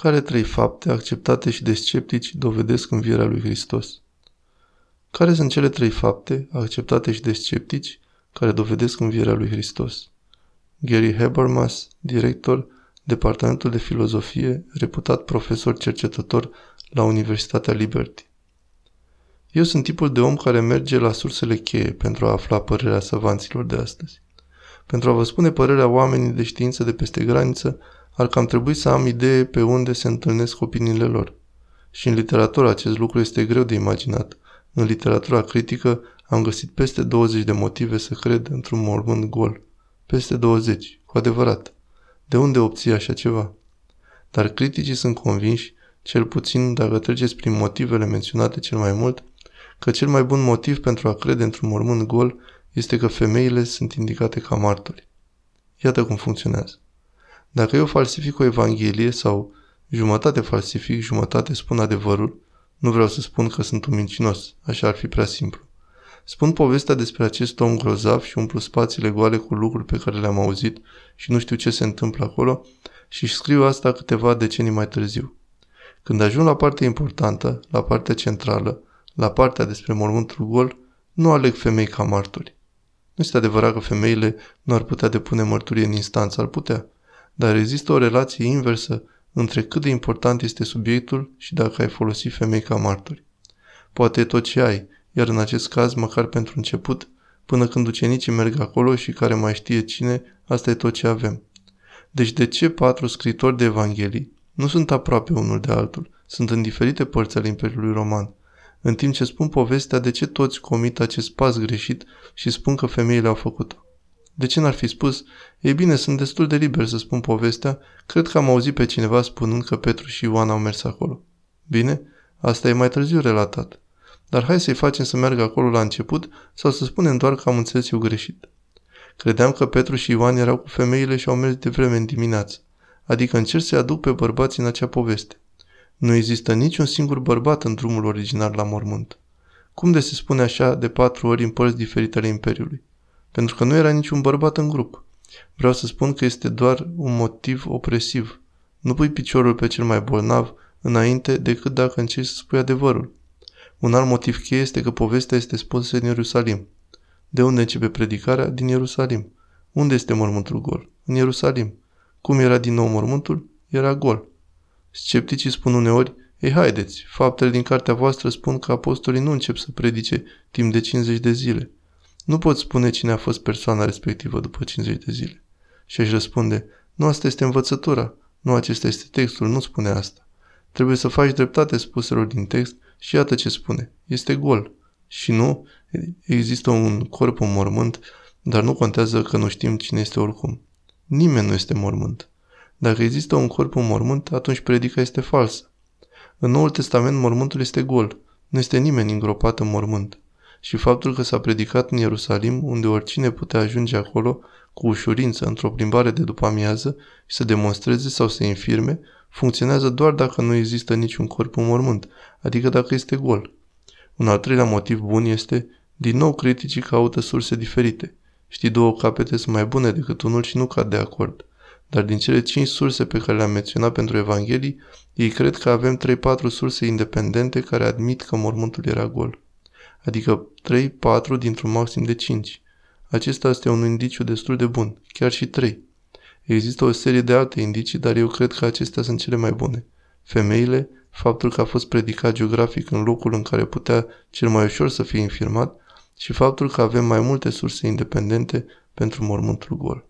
Care trei fapte, acceptate și de sceptici, dovedesc învierea lui Hristos? Care sunt cele trei fapte, acceptate și de sceptici, care dovedesc învierea lui Hristos? Gary Habermas, director, Departamentul de Filozofie, reputat profesor cercetător la Universitatea Liberty. Eu sunt tipul de om care merge la sursele cheie pentru a afla părerea savanților de astăzi. Pentru a vă spune părerea oamenii de știință de peste graniță, ar cam trebui să am idee pe unde se întâlnesc opiniile lor. Și în literatură acest lucru este greu de imaginat. În literatura critică am găsit peste 20 de motive să cred într-un mormânt gol. Peste 20, cu adevărat. De unde obții așa ceva? Dar criticii sunt convinși, cel puțin dacă treceți prin motivele menționate cel mai mult, că cel mai bun motiv pentru a crede într-un mormânt gol este că femeile sunt indicate ca martori. Iată cum funcționează. Dacă eu falsific o evanghelie sau jumătate falsific, jumătate spun adevărul, nu vreau să spun că sunt un mincinos, așa ar fi prea simplu. Spun povestea despre acest om grozav și umplu spațiile goale cu lucruri pe care le-am auzit și nu știu ce se întâmplă acolo și scriu asta câteva decenii mai târziu. Când ajung la partea importantă, la partea centrală, la partea despre mormântul gol, nu aleg femei ca martori. Nu este adevărat că femeile nu ar putea depune mărturie în instanță, ar putea. Dar există o relație inversă între cât de important este subiectul și dacă ai folosit femei ca martori. Poate e tot ce ai, iar în acest caz, măcar pentru început, până când ucenicii merg acolo și care mai știe cine, asta e tot ce avem. Deci de ce patru scritori de Evanghelii nu sunt aproape unul de altul, sunt în diferite părți ale Imperiului Roman, în timp ce spun povestea de ce toți comit acest pas greșit și spun că femeile au făcut-o. De ce n-ar fi spus? Ei bine, sunt destul de liber să spun povestea, cred că am auzit pe cineva spunând că Petru și Ioan au mers acolo. Bine, asta e mai târziu relatat. Dar hai să-i facem să meargă acolo la început sau să spunem doar că am înțeles eu greșit. Credeam că Petru și Ioan erau cu femeile și au mers de vreme în dimineață. Adică încerc să-i aduc pe bărbați în acea poveste. Nu există niciun singur bărbat în drumul original la mormânt. Cum de se spune așa de patru ori în părți diferite ale Imperiului? Pentru că nu era niciun bărbat în grup. Vreau să spun că este doar un motiv opresiv. Nu pui piciorul pe cel mai bolnav înainte decât dacă încerci să spui adevărul. Un alt motiv cheie este că povestea este spusă în Ierusalim. De unde începe predicarea? Din Ierusalim. Unde este mormântul gol? În Ierusalim. Cum era din nou mormântul? Era gol. Scepticii spun uneori, ei haideți, faptele din cartea voastră spun că apostolii nu încep să predice timp de 50 de zile. Nu pot spune cine a fost persoana respectivă după 50 de zile. Și își răspunde, nu asta este învățătura, nu acesta este textul, nu spune asta. Trebuie să faci dreptate spuselor din text și iată ce spune. Este gol. Și nu, există un corp, un mormânt, dar nu contează că nu știm cine este oricum. Nimeni nu este mormânt. Dacă există un corp, un mormânt, atunci predica este falsă. În Noul Testament mormântul este gol. Nu este nimeni îngropat în mormânt. Și faptul că s-a predicat în Ierusalim, unde oricine putea ajunge acolo cu ușurință într-o plimbare de după amiază și să demonstreze sau să infirme, funcționează doar dacă nu există niciun corp în mormânt, adică dacă este gol. Un al treilea motiv bun este, din nou criticii caută surse diferite. Știi, două capete sunt mai bune decât unul și nu cad de acord. Dar din cele cinci surse pe care le-am menționat pentru Evanghelii, ei cred că avem 3-4 surse independente care admit că mormântul era gol. Adică 3-4 dintr-un maxim de 5. Acesta este un indiciu destul de bun, chiar și 3. Există o serie de alte indicii, dar eu cred că acestea sunt cele mai bune. Femeile, faptul că a fost predicat geografic în locul în care putea cel mai ușor să fie infirmat și faptul că avem mai multe surse independente pentru mormântul gol.